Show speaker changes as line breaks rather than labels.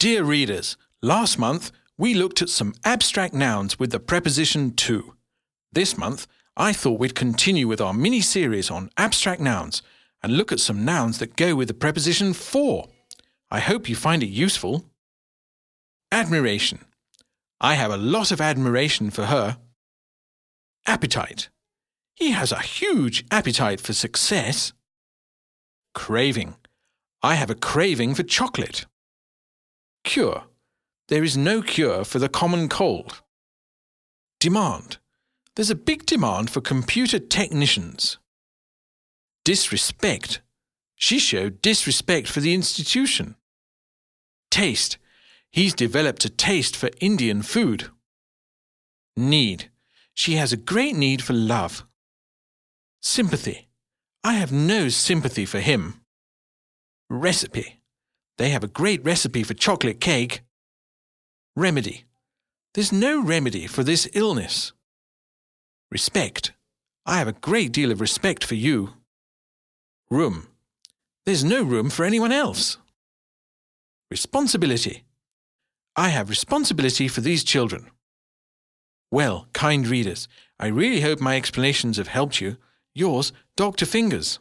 Dear readers, last month we looked at some abstract nouns with the preposition to. This month, I thought we'd continue with our mini series on abstract nouns and look at some nouns that go with the preposition for. I hope you find it useful. Admiration. I have a lot of admiration for her. Appetite. He has a huge appetite for success. Craving. I have a craving for chocolate. Cure. There is no cure for the common cold. Demand. There's a big demand for computer technicians. Disrespect. She showed disrespect for the institution. Taste. He's developed a taste for Indian food. Need. She has a great need for love. Sympathy. I have no sympathy for him. Recipe. They have a great recipe for chocolate cake. Remedy. There's no remedy for this illness. Respect. I have a great deal of respect for you. Room. There's no room for anyone else. Responsibility. I have responsibility for these children. Well, kind readers, I really hope my explanations have helped you. Yours, Dr. Fingers.